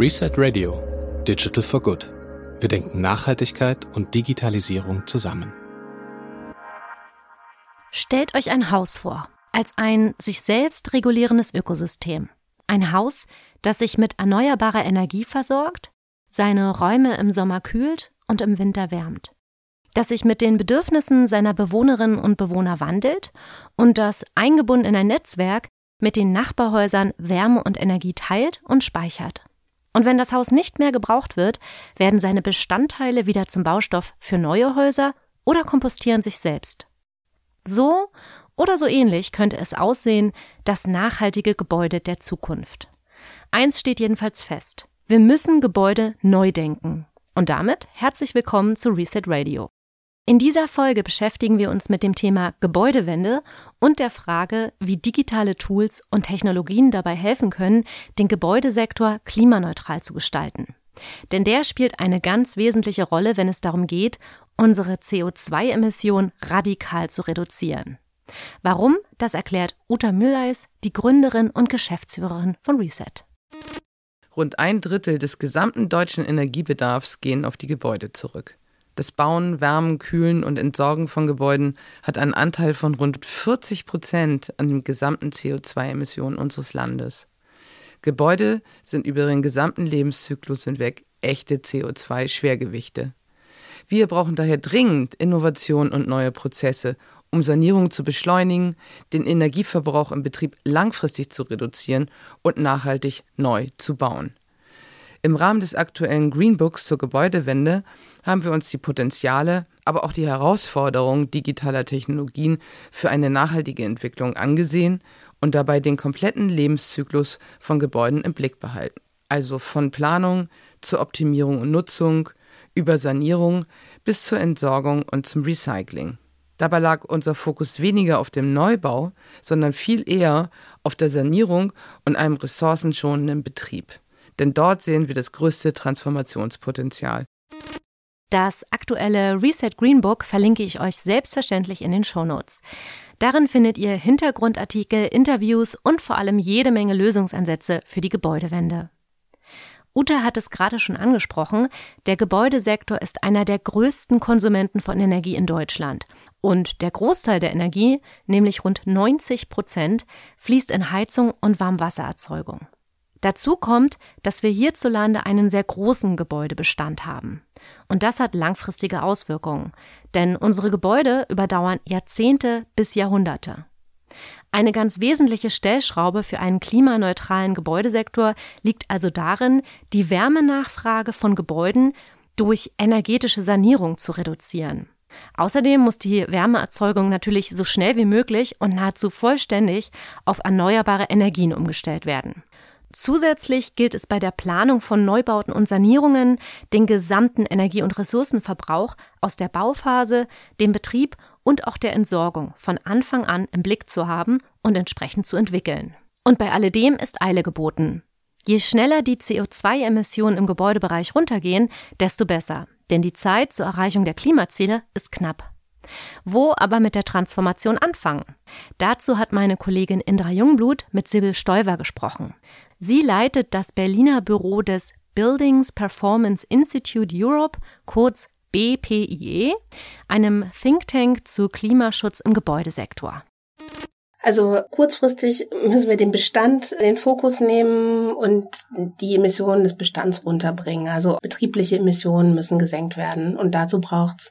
Reset Radio Digital for Good. Wir denken Nachhaltigkeit und Digitalisierung zusammen. Stellt euch ein Haus vor, als ein sich selbst regulierendes Ökosystem. Ein Haus, das sich mit erneuerbarer Energie versorgt, seine Räume im Sommer kühlt und im Winter wärmt. Das sich mit den Bedürfnissen seiner Bewohnerinnen und Bewohner wandelt und das eingebunden in ein Netzwerk mit den Nachbarhäusern Wärme und Energie teilt und speichert. Und wenn das Haus nicht mehr gebraucht wird, werden seine Bestandteile wieder zum Baustoff für neue Häuser oder kompostieren sich selbst. So oder so ähnlich könnte es aussehen, das nachhaltige Gebäude der Zukunft. Eins steht jedenfalls fest. Wir müssen Gebäude neu denken. Und damit herzlich willkommen zu Reset Radio. In dieser Folge beschäftigen wir uns mit dem Thema Gebäudewende und der Frage, wie digitale Tools und Technologien dabei helfen können, den Gebäudesektor klimaneutral zu gestalten. Denn der spielt eine ganz wesentliche Rolle, wenn es darum geht, unsere CO2-Emissionen radikal zu reduzieren. Warum? Das erklärt Uta Mülleis, die Gründerin und Geschäftsführerin von Reset. Rund ein Drittel des gesamten deutschen Energiebedarfs gehen auf die Gebäude zurück. Das Bauen, Wärmen, Kühlen und Entsorgen von Gebäuden hat einen Anteil von rund 40 Prozent an den gesamten CO2-Emissionen unseres Landes. Gebäude sind über ihren gesamten Lebenszyklus hinweg echte CO2-Schwergewichte. Wir brauchen daher dringend Innovation und neue Prozesse, um Sanierung zu beschleunigen, den Energieverbrauch im Betrieb langfristig zu reduzieren und nachhaltig neu zu bauen. Im Rahmen des aktuellen Greenbooks zur Gebäudewende haben wir uns die Potenziale, aber auch die Herausforderungen digitaler Technologien für eine nachhaltige Entwicklung angesehen und dabei den kompletten Lebenszyklus von Gebäuden im Blick behalten. Also von Planung zur Optimierung und Nutzung, über Sanierung bis zur Entsorgung und zum Recycling. Dabei lag unser Fokus weniger auf dem Neubau, sondern viel eher auf der Sanierung und einem ressourcenschonenden Betrieb. Denn dort sehen wir das größte Transformationspotenzial. Das aktuelle Reset Greenbook verlinke ich euch selbstverständlich in den Shownotes. Darin findet ihr Hintergrundartikel, Interviews und vor allem jede Menge Lösungsansätze für die Gebäudewende. Uta hat es gerade schon angesprochen, der Gebäudesektor ist einer der größten Konsumenten von Energie in Deutschland. Und der Großteil der Energie, nämlich rund 90 Prozent, fließt in Heizung und Warmwassererzeugung. Dazu kommt, dass wir hierzulande einen sehr großen Gebäudebestand haben. Und das hat langfristige Auswirkungen, denn unsere Gebäude überdauern Jahrzehnte bis Jahrhunderte. Eine ganz wesentliche Stellschraube für einen klimaneutralen Gebäudesektor liegt also darin, die Wärmenachfrage von Gebäuden durch energetische Sanierung zu reduzieren. Außerdem muss die Wärmeerzeugung natürlich so schnell wie möglich und nahezu vollständig auf erneuerbare Energien umgestellt werden. Zusätzlich gilt es bei der Planung von Neubauten und Sanierungen, den gesamten Energie- und Ressourcenverbrauch aus der Bauphase, dem Betrieb und auch der Entsorgung von Anfang an im Blick zu haben und entsprechend zu entwickeln. Und bei alledem ist Eile geboten. Je schneller die CO2-Emissionen im Gebäudebereich runtergehen, desto besser, denn die Zeit zur Erreichung der Klimaziele ist knapp. Wo aber mit der Transformation anfangen? Dazu hat meine Kollegin Indra Jungblut mit Sibyl Stoiver gesprochen. Sie leitet das Berliner Büro des Buildings Performance Institute Europe, kurz BPIE, einem Think Tank zu Klimaschutz im Gebäudesektor. Also kurzfristig müssen wir den Bestand in den Fokus nehmen und die Emissionen des Bestands runterbringen. Also betriebliche Emissionen müssen gesenkt werden und dazu braucht's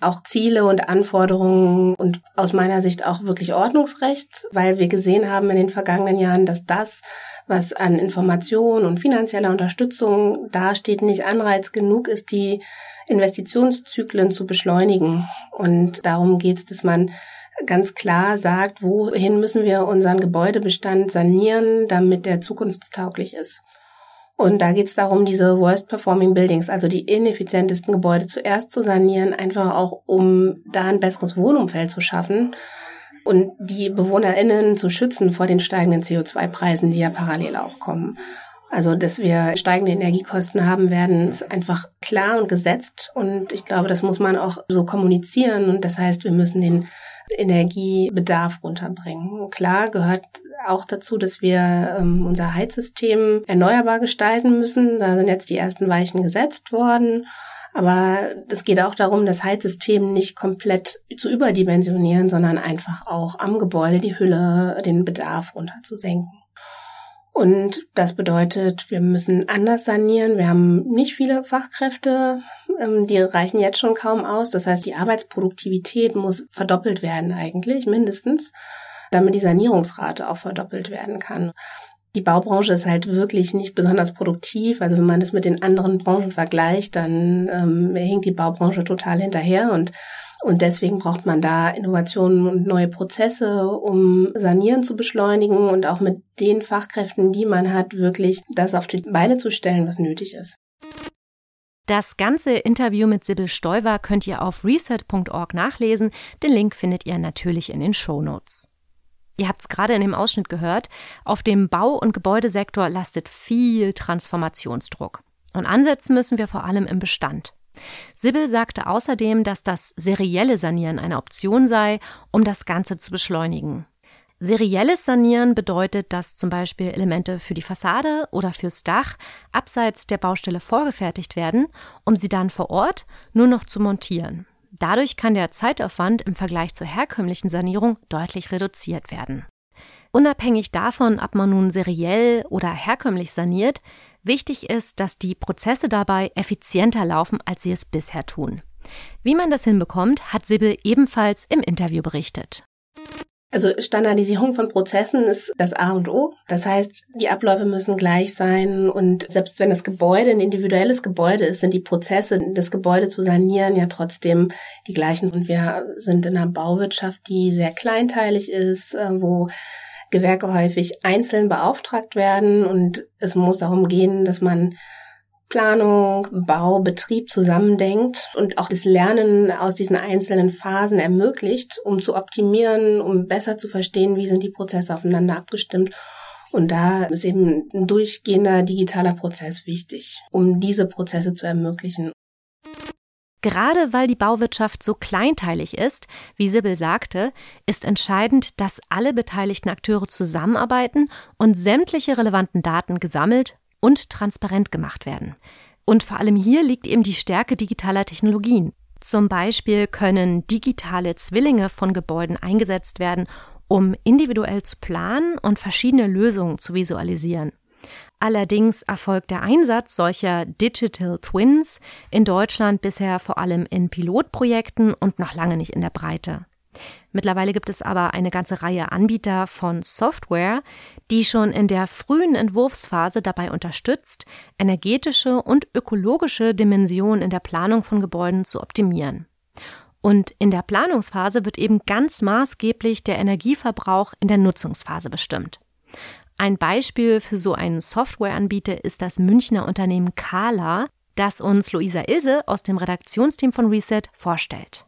auch Ziele und Anforderungen und aus meiner Sicht auch wirklich Ordnungsrecht, weil wir gesehen haben in den vergangenen Jahren, dass das, was an Information und finanzieller Unterstützung dasteht, nicht Anreiz genug ist, die Investitionszyklen zu beschleunigen. Und darum geht es, dass man ganz klar sagt, wohin müssen wir unseren Gebäudebestand sanieren, damit der zukunftstauglich ist. Und da geht es darum, diese Worst Performing Buildings, also die ineffizientesten Gebäude zuerst zu sanieren, einfach auch um da ein besseres Wohnumfeld zu schaffen und die BewohnerInnen zu schützen vor den steigenden CO2-Preisen, die ja parallel auch kommen. Also, dass wir steigende Energiekosten haben werden, ist einfach klar und gesetzt. Und ich glaube, das muss man auch so kommunizieren. Und das heißt, wir müssen den Energiebedarf runterbringen. Klar gehört auch dazu, dass wir ähm, unser Heizsystem erneuerbar gestalten müssen. Da sind jetzt die ersten Weichen gesetzt worden. Aber es geht auch darum, das Heizsystem nicht komplett zu überdimensionieren, sondern einfach auch am Gebäude die Hülle, den Bedarf runterzusenken. Und das bedeutet, wir müssen anders sanieren. Wir haben nicht viele Fachkräfte, die reichen jetzt schon kaum aus. Das heißt, die Arbeitsproduktivität muss verdoppelt werden eigentlich, mindestens, damit die Sanierungsrate auch verdoppelt werden kann. Die Baubranche ist halt wirklich nicht besonders produktiv. Also wenn man das mit den anderen Branchen vergleicht, dann ähm, hinkt die Baubranche total hinterher und und deswegen braucht man da Innovationen und neue Prozesse, um Sanieren zu beschleunigen und auch mit den Fachkräften, die man hat, wirklich das auf die Beine zu stellen, was nötig ist. Das ganze Interview mit Sibyl Stoiver könnt ihr auf reset.org nachlesen. Den Link findet ihr natürlich in den Show Notes. Ihr habt es gerade in dem Ausschnitt gehört, auf dem Bau- und Gebäudesektor lastet viel Transformationsdruck. Und ansetzen müssen wir vor allem im Bestand. Sibyl sagte außerdem, dass das serielle Sanieren eine Option sei, um das Ganze zu beschleunigen. Serielles Sanieren bedeutet, dass zum Beispiel Elemente für die Fassade oder fürs Dach abseits der Baustelle vorgefertigt werden, um sie dann vor Ort nur noch zu montieren. Dadurch kann der Zeitaufwand im Vergleich zur herkömmlichen Sanierung deutlich reduziert werden. Unabhängig davon, ob man nun seriell oder herkömmlich saniert, Wichtig ist, dass die Prozesse dabei effizienter laufen, als sie es bisher tun. Wie man das hinbekommt, hat Sibyl ebenfalls im Interview berichtet. Also Standardisierung von Prozessen ist das A und O. Das heißt, die Abläufe müssen gleich sein und selbst wenn das Gebäude ein individuelles Gebäude ist, sind die Prozesse, das Gebäude zu sanieren, ja trotzdem die gleichen. Und wir sind in einer Bauwirtschaft, die sehr kleinteilig ist, äh, wo Gewerke häufig einzeln beauftragt werden und es muss darum gehen, dass man Planung, Bau, Betrieb zusammendenkt und auch das Lernen aus diesen einzelnen Phasen ermöglicht, um zu optimieren, um besser zu verstehen, wie sind die Prozesse aufeinander abgestimmt. Und da ist eben ein durchgehender digitaler Prozess wichtig, um diese Prozesse zu ermöglichen. Gerade weil die Bauwirtschaft so kleinteilig ist, wie Sibyl sagte, ist entscheidend, dass alle beteiligten Akteure zusammenarbeiten und sämtliche relevanten Daten gesammelt und transparent gemacht werden. Und vor allem hier liegt eben die Stärke digitaler Technologien. Zum Beispiel können digitale Zwillinge von Gebäuden eingesetzt werden, um individuell zu planen und verschiedene Lösungen zu visualisieren. Allerdings erfolgt der Einsatz solcher Digital Twins in Deutschland bisher vor allem in Pilotprojekten und noch lange nicht in der Breite. Mittlerweile gibt es aber eine ganze Reihe Anbieter von Software, die schon in der frühen Entwurfsphase dabei unterstützt, energetische und ökologische Dimensionen in der Planung von Gebäuden zu optimieren. Und in der Planungsphase wird eben ganz maßgeblich der Energieverbrauch in der Nutzungsphase bestimmt. Ein Beispiel für so einen Softwareanbieter ist das Münchner Unternehmen Kala, das uns Luisa Ilse aus dem Redaktionsteam von Reset vorstellt.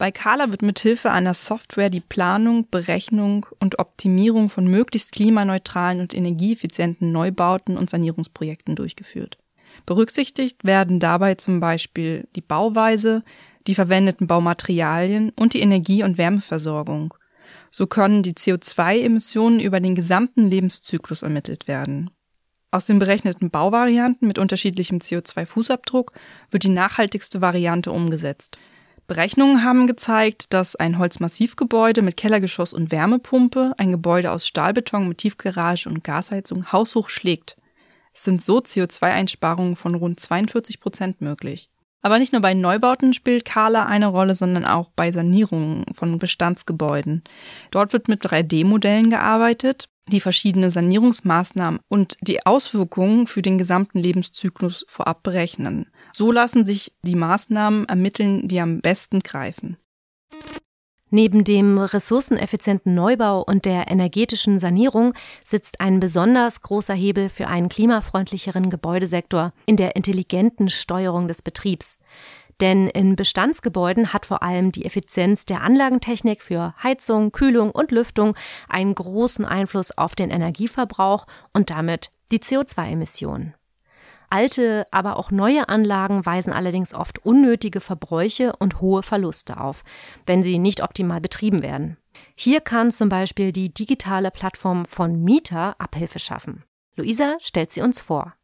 Bei Kala wird mithilfe einer Software die Planung, Berechnung und Optimierung von möglichst klimaneutralen und energieeffizienten Neubauten und Sanierungsprojekten durchgeführt. Berücksichtigt werden dabei zum Beispiel die Bauweise, die verwendeten Baumaterialien und die Energie- und Wärmeversorgung so können die CO2-Emissionen über den gesamten Lebenszyklus ermittelt werden. Aus den berechneten Bauvarianten mit unterschiedlichem CO2-Fußabdruck wird die nachhaltigste Variante umgesetzt. Berechnungen haben gezeigt, dass ein Holzmassivgebäude mit Kellergeschoss und Wärmepumpe ein Gebäude aus Stahlbeton mit Tiefgarage und Gasheizung haushoch schlägt. Es sind so CO2-Einsparungen von rund 42 Prozent möglich. Aber nicht nur bei Neubauten spielt Kala eine Rolle, sondern auch bei Sanierungen von Bestandsgebäuden. Dort wird mit 3D-Modellen gearbeitet, die verschiedene Sanierungsmaßnahmen und die Auswirkungen für den gesamten Lebenszyklus vorab berechnen. So lassen sich die Maßnahmen ermitteln, die am besten greifen. Neben dem ressourceneffizienten Neubau und der energetischen Sanierung sitzt ein besonders großer Hebel für einen klimafreundlicheren Gebäudesektor in der intelligenten Steuerung des Betriebs. Denn in Bestandsgebäuden hat vor allem die Effizienz der Anlagentechnik für Heizung, Kühlung und Lüftung einen großen Einfluss auf den Energieverbrauch und damit die CO2-Emissionen. Alte, aber auch neue Anlagen weisen allerdings oft unnötige Verbräuche und hohe Verluste auf, wenn sie nicht optimal betrieben werden. Hier kann zum Beispiel die digitale Plattform von Mieter Abhilfe schaffen. Luisa stellt sie uns vor.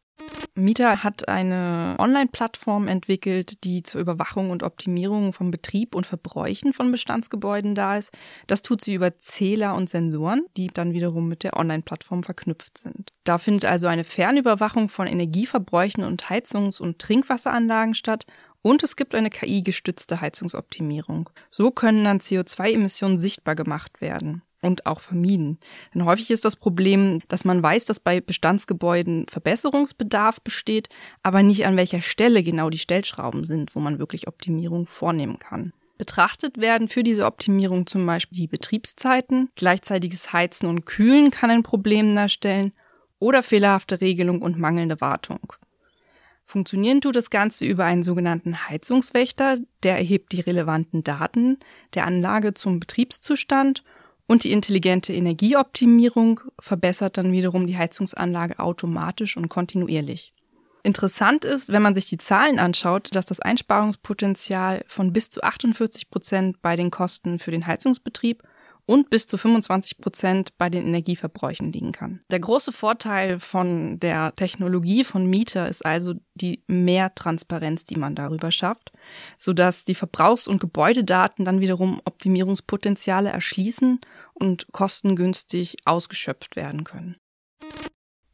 Mieter hat eine Online-Plattform entwickelt, die zur Überwachung und Optimierung vom Betrieb und Verbräuchen von Bestandsgebäuden da ist. Das tut sie über Zähler und Sensoren, die dann wiederum mit der Online-Plattform verknüpft sind. Da findet also eine Fernüberwachung von Energieverbräuchen und Heizungs- und Trinkwasseranlagen statt und es gibt eine KI-gestützte Heizungsoptimierung. So können dann CO2-Emissionen sichtbar gemacht werden und auch vermieden. Denn häufig ist das Problem, dass man weiß, dass bei Bestandsgebäuden Verbesserungsbedarf besteht, aber nicht an welcher Stelle genau die Stellschrauben sind, wo man wirklich Optimierung vornehmen kann. Betrachtet werden für diese Optimierung zum Beispiel die Betriebszeiten, gleichzeitiges Heizen und Kühlen kann ein Problem darstellen oder fehlerhafte Regelung und mangelnde Wartung. Funktionieren tut das Ganze über einen sogenannten Heizungswächter, der erhebt die relevanten Daten der Anlage zum Betriebszustand und die intelligente Energieoptimierung verbessert dann wiederum die Heizungsanlage automatisch und kontinuierlich. Interessant ist, wenn man sich die Zahlen anschaut, dass das Einsparungspotenzial von bis zu 48 Prozent bei den Kosten für den Heizungsbetrieb und bis zu 25 Prozent bei den Energieverbräuchen liegen kann. Der große Vorteil von der Technologie von Mieter ist also die Mehrtransparenz, die man darüber schafft, sodass die Verbrauchs- und Gebäudedaten dann wiederum Optimierungspotenziale erschließen und kostengünstig ausgeschöpft werden können.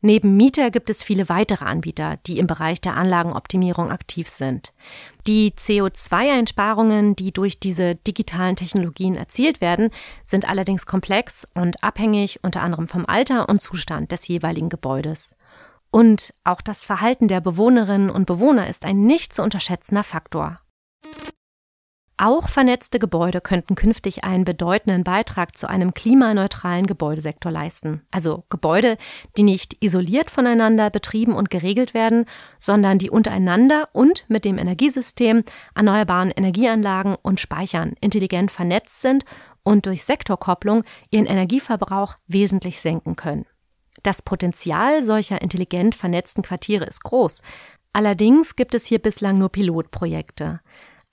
Neben Mieter gibt es viele weitere Anbieter, die im Bereich der Anlagenoptimierung aktiv sind. Die CO2-Einsparungen, die durch diese digitalen Technologien erzielt werden, sind allerdings komplex und abhängig unter anderem vom Alter und Zustand des jeweiligen Gebäudes. Und auch das Verhalten der Bewohnerinnen und Bewohner ist ein nicht zu unterschätzender Faktor. Auch vernetzte Gebäude könnten künftig einen bedeutenden Beitrag zu einem klimaneutralen Gebäudesektor leisten. Also Gebäude, die nicht isoliert voneinander betrieben und geregelt werden, sondern die untereinander und mit dem Energiesystem, erneuerbaren Energieanlagen und Speichern intelligent vernetzt sind und durch Sektorkopplung ihren Energieverbrauch wesentlich senken können. Das Potenzial solcher intelligent vernetzten Quartiere ist groß. Allerdings gibt es hier bislang nur Pilotprojekte.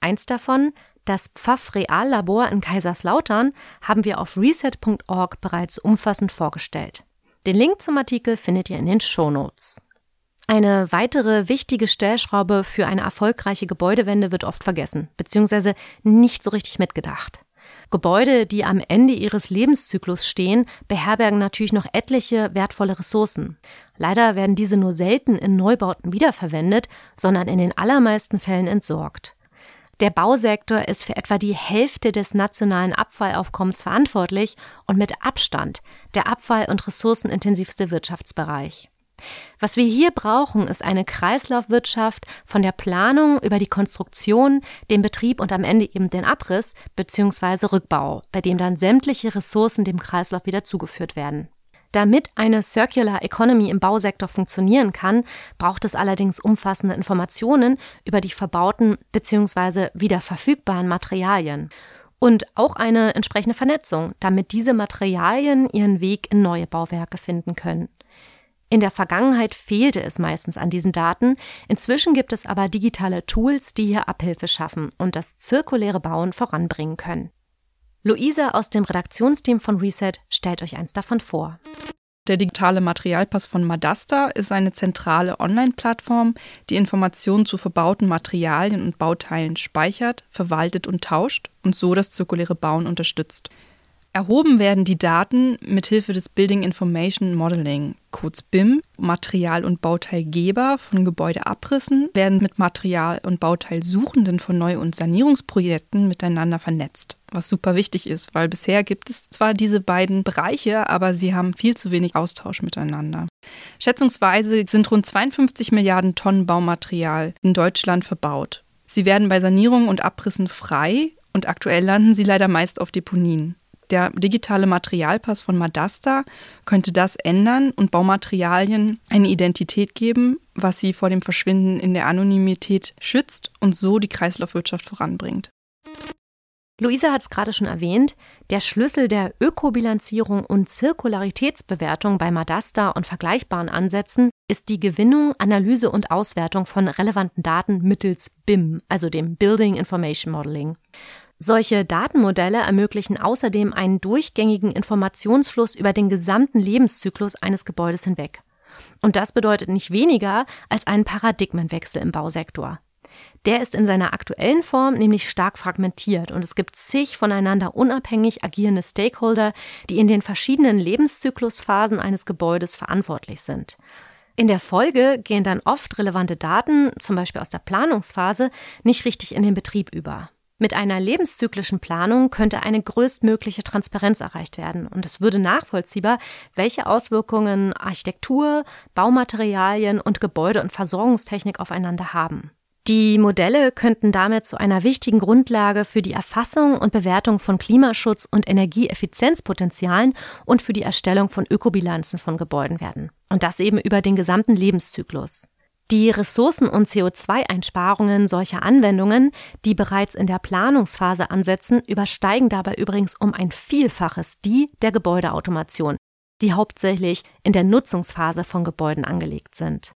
Eins davon, das Pfaff Reallabor in Kaiserslautern haben wir auf reset.org bereits umfassend vorgestellt. Den Link zum Artikel findet ihr in den Shownotes. Eine weitere wichtige Stellschraube für eine erfolgreiche Gebäudewende wird oft vergessen, beziehungsweise nicht so richtig mitgedacht. Gebäude, die am Ende ihres Lebenszyklus stehen, beherbergen natürlich noch etliche wertvolle Ressourcen. Leider werden diese nur selten in Neubauten wiederverwendet, sondern in den allermeisten Fällen entsorgt. Der Bausektor ist für etwa die Hälfte des nationalen Abfallaufkommens verantwortlich und mit Abstand der abfall- und ressourcenintensivste Wirtschaftsbereich. Was wir hier brauchen, ist eine Kreislaufwirtschaft von der Planung über die Konstruktion, den Betrieb und am Ende eben den Abriss bzw. Rückbau, bei dem dann sämtliche Ressourcen dem Kreislauf wieder zugeführt werden. Damit eine Circular Economy im Bausektor funktionieren kann, braucht es allerdings umfassende Informationen über die verbauten bzw. wieder verfügbaren Materialien und auch eine entsprechende Vernetzung, damit diese Materialien ihren Weg in neue Bauwerke finden können. In der Vergangenheit fehlte es meistens an diesen Daten, inzwischen gibt es aber digitale Tools, die hier Abhilfe schaffen und das zirkuläre Bauen voranbringen können. Luisa aus dem Redaktionsteam von Reset stellt euch eins davon vor. Der digitale Materialpass von Madasta ist eine zentrale Online-Plattform, die Informationen zu verbauten Materialien und Bauteilen speichert, verwaltet und tauscht und so das zirkuläre Bauen unterstützt. Erhoben werden die Daten mithilfe des Building Information Modeling, kurz BIM. Material- und Bauteilgeber von Gebäudeabrissen werden mit Material- und Bauteilsuchenden von Neu- und Sanierungsprojekten miteinander vernetzt. Was super wichtig ist, weil bisher gibt es zwar diese beiden Bereiche, aber sie haben viel zu wenig Austausch miteinander. Schätzungsweise sind rund 52 Milliarden Tonnen Baumaterial in Deutschland verbaut. Sie werden bei Sanierungen und Abrissen frei und aktuell landen sie leider meist auf Deponien. Der digitale Materialpass von Madasta könnte das ändern und Baumaterialien eine Identität geben, was sie vor dem Verschwinden in der Anonymität schützt und so die Kreislaufwirtschaft voranbringt. Luisa hat es gerade schon erwähnt, der Schlüssel der Ökobilanzierung und Zirkularitätsbewertung bei Madasta und vergleichbaren Ansätzen ist die Gewinnung, Analyse und Auswertung von relevanten Daten mittels BIM, also dem Building Information Modeling. Solche Datenmodelle ermöglichen außerdem einen durchgängigen Informationsfluss über den gesamten Lebenszyklus eines Gebäudes hinweg. Und das bedeutet nicht weniger als einen Paradigmenwechsel im Bausektor. Der ist in seiner aktuellen Form nämlich stark fragmentiert und es gibt zig voneinander unabhängig agierende Stakeholder, die in den verschiedenen Lebenszyklusphasen eines Gebäudes verantwortlich sind. In der Folge gehen dann oft relevante Daten, zum Beispiel aus der Planungsphase, nicht richtig in den Betrieb über. Mit einer lebenszyklischen Planung könnte eine größtmögliche Transparenz erreicht werden und es würde nachvollziehbar, welche Auswirkungen Architektur, Baumaterialien und Gebäude- und Versorgungstechnik aufeinander haben. Die Modelle könnten damit zu einer wichtigen Grundlage für die Erfassung und Bewertung von Klimaschutz und Energieeffizienzpotenzialen und für die Erstellung von Ökobilanzen von Gebäuden werden. Und das eben über den gesamten Lebenszyklus. Die Ressourcen- und CO2-Einsparungen solcher Anwendungen, die bereits in der Planungsphase ansetzen, übersteigen dabei übrigens um ein Vielfaches die der Gebäudeautomation, die hauptsächlich in der Nutzungsphase von Gebäuden angelegt sind.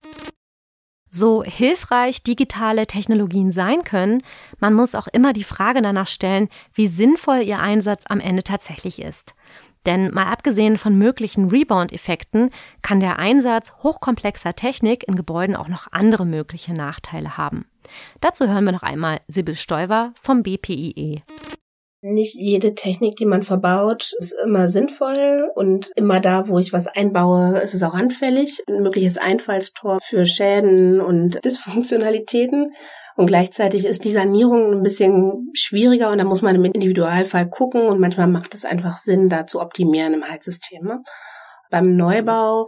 So hilfreich digitale Technologien sein können, man muss auch immer die Frage danach stellen, wie sinnvoll ihr Einsatz am Ende tatsächlich ist. Denn mal abgesehen von möglichen Rebound-Effekten kann der Einsatz hochkomplexer Technik in Gebäuden auch noch andere mögliche Nachteile haben. Dazu hören wir noch einmal Sibyl Stoiber vom BPIE. Nicht jede Technik, die man verbaut, ist immer sinnvoll und immer da, wo ich was einbaue, ist es auch anfällig. Ein mögliches Einfallstor für Schäden und Dysfunktionalitäten. Und gleichzeitig ist die Sanierung ein bisschen schwieriger und da muss man im Individualfall gucken und manchmal macht es einfach Sinn, da zu optimieren im Heizsystem. Ne? Beim Neubau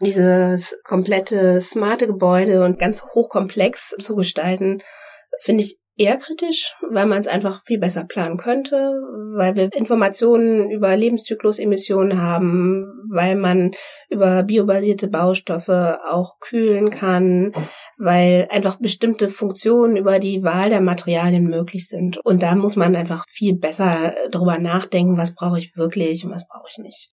dieses komplette smarte Gebäude und ganz hochkomplex zu gestalten, finde ich eher kritisch, weil man es einfach viel besser planen könnte, weil wir Informationen über Lebenszyklusemissionen haben, weil man über biobasierte Baustoffe auch kühlen kann, weil einfach bestimmte Funktionen über die Wahl der Materialien möglich sind. Und da muss man einfach viel besser drüber nachdenken, was brauche ich wirklich und was brauche ich nicht.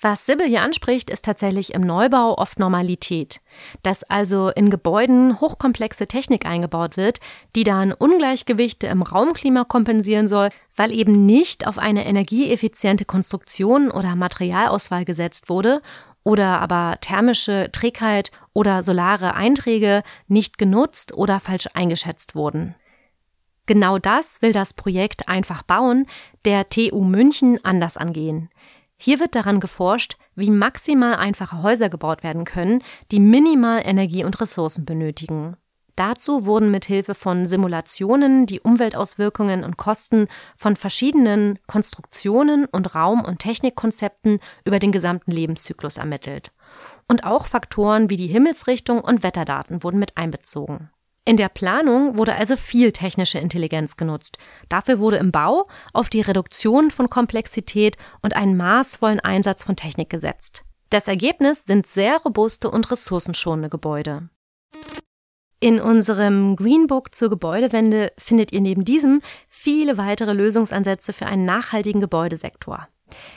Was Sibyl hier anspricht, ist tatsächlich im Neubau oft Normalität. Dass also in Gebäuden hochkomplexe Technik eingebaut wird, die dann Ungleichgewichte im Raumklima kompensieren soll, weil eben nicht auf eine energieeffiziente Konstruktion oder Materialauswahl gesetzt wurde oder aber thermische Trägheit oder solare Einträge nicht genutzt oder falsch eingeschätzt wurden. Genau das will das Projekt Einfach bauen der TU München anders angehen. Hier wird daran geforscht, wie maximal einfache Häuser gebaut werden können, die minimal Energie und Ressourcen benötigen. Dazu wurden mit Hilfe von Simulationen die Umweltauswirkungen und Kosten von verschiedenen Konstruktionen und Raum- und Technikkonzepten über den gesamten Lebenszyklus ermittelt. Und auch Faktoren wie die Himmelsrichtung und Wetterdaten wurden mit einbezogen. In der Planung wurde also viel technische Intelligenz genutzt. Dafür wurde im Bau auf die Reduktion von Komplexität und einen maßvollen Einsatz von Technik gesetzt. Das Ergebnis sind sehr robuste und ressourcenschonende Gebäude. In unserem Greenbook zur Gebäudewende findet ihr neben diesem viele weitere Lösungsansätze für einen nachhaltigen Gebäudesektor.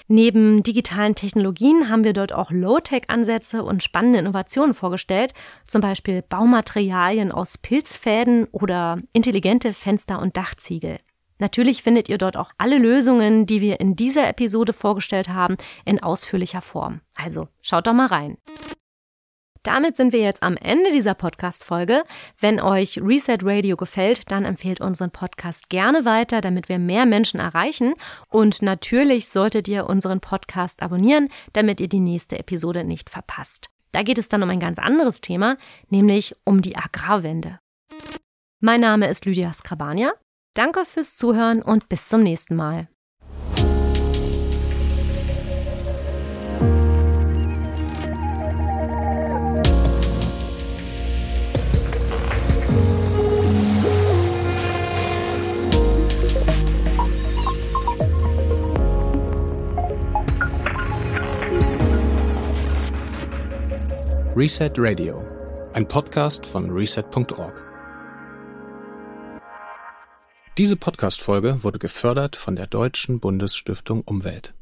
Neben digitalen Technologien haben wir dort auch Low-Tech-Ansätze und spannende Innovationen vorgestellt, zum Beispiel Baumaterialien aus Pilzfäden oder intelligente Fenster- und Dachziegel. Natürlich findet ihr dort auch alle Lösungen, die wir in dieser Episode vorgestellt haben, in ausführlicher Form. Also schaut doch mal rein. Damit sind wir jetzt am Ende dieser Podcast-Folge. Wenn euch Reset Radio gefällt, dann empfehlt unseren Podcast gerne weiter, damit wir mehr Menschen erreichen. Und natürlich solltet ihr unseren Podcast abonnieren, damit ihr die nächste Episode nicht verpasst. Da geht es dann um ein ganz anderes Thema, nämlich um die Agrarwende. Mein Name ist Lydia Skrabania. Danke fürs Zuhören und bis zum nächsten Mal. Reset Radio, ein Podcast von reset.org. Diese Podcast-Folge wurde gefördert von der Deutschen Bundesstiftung Umwelt.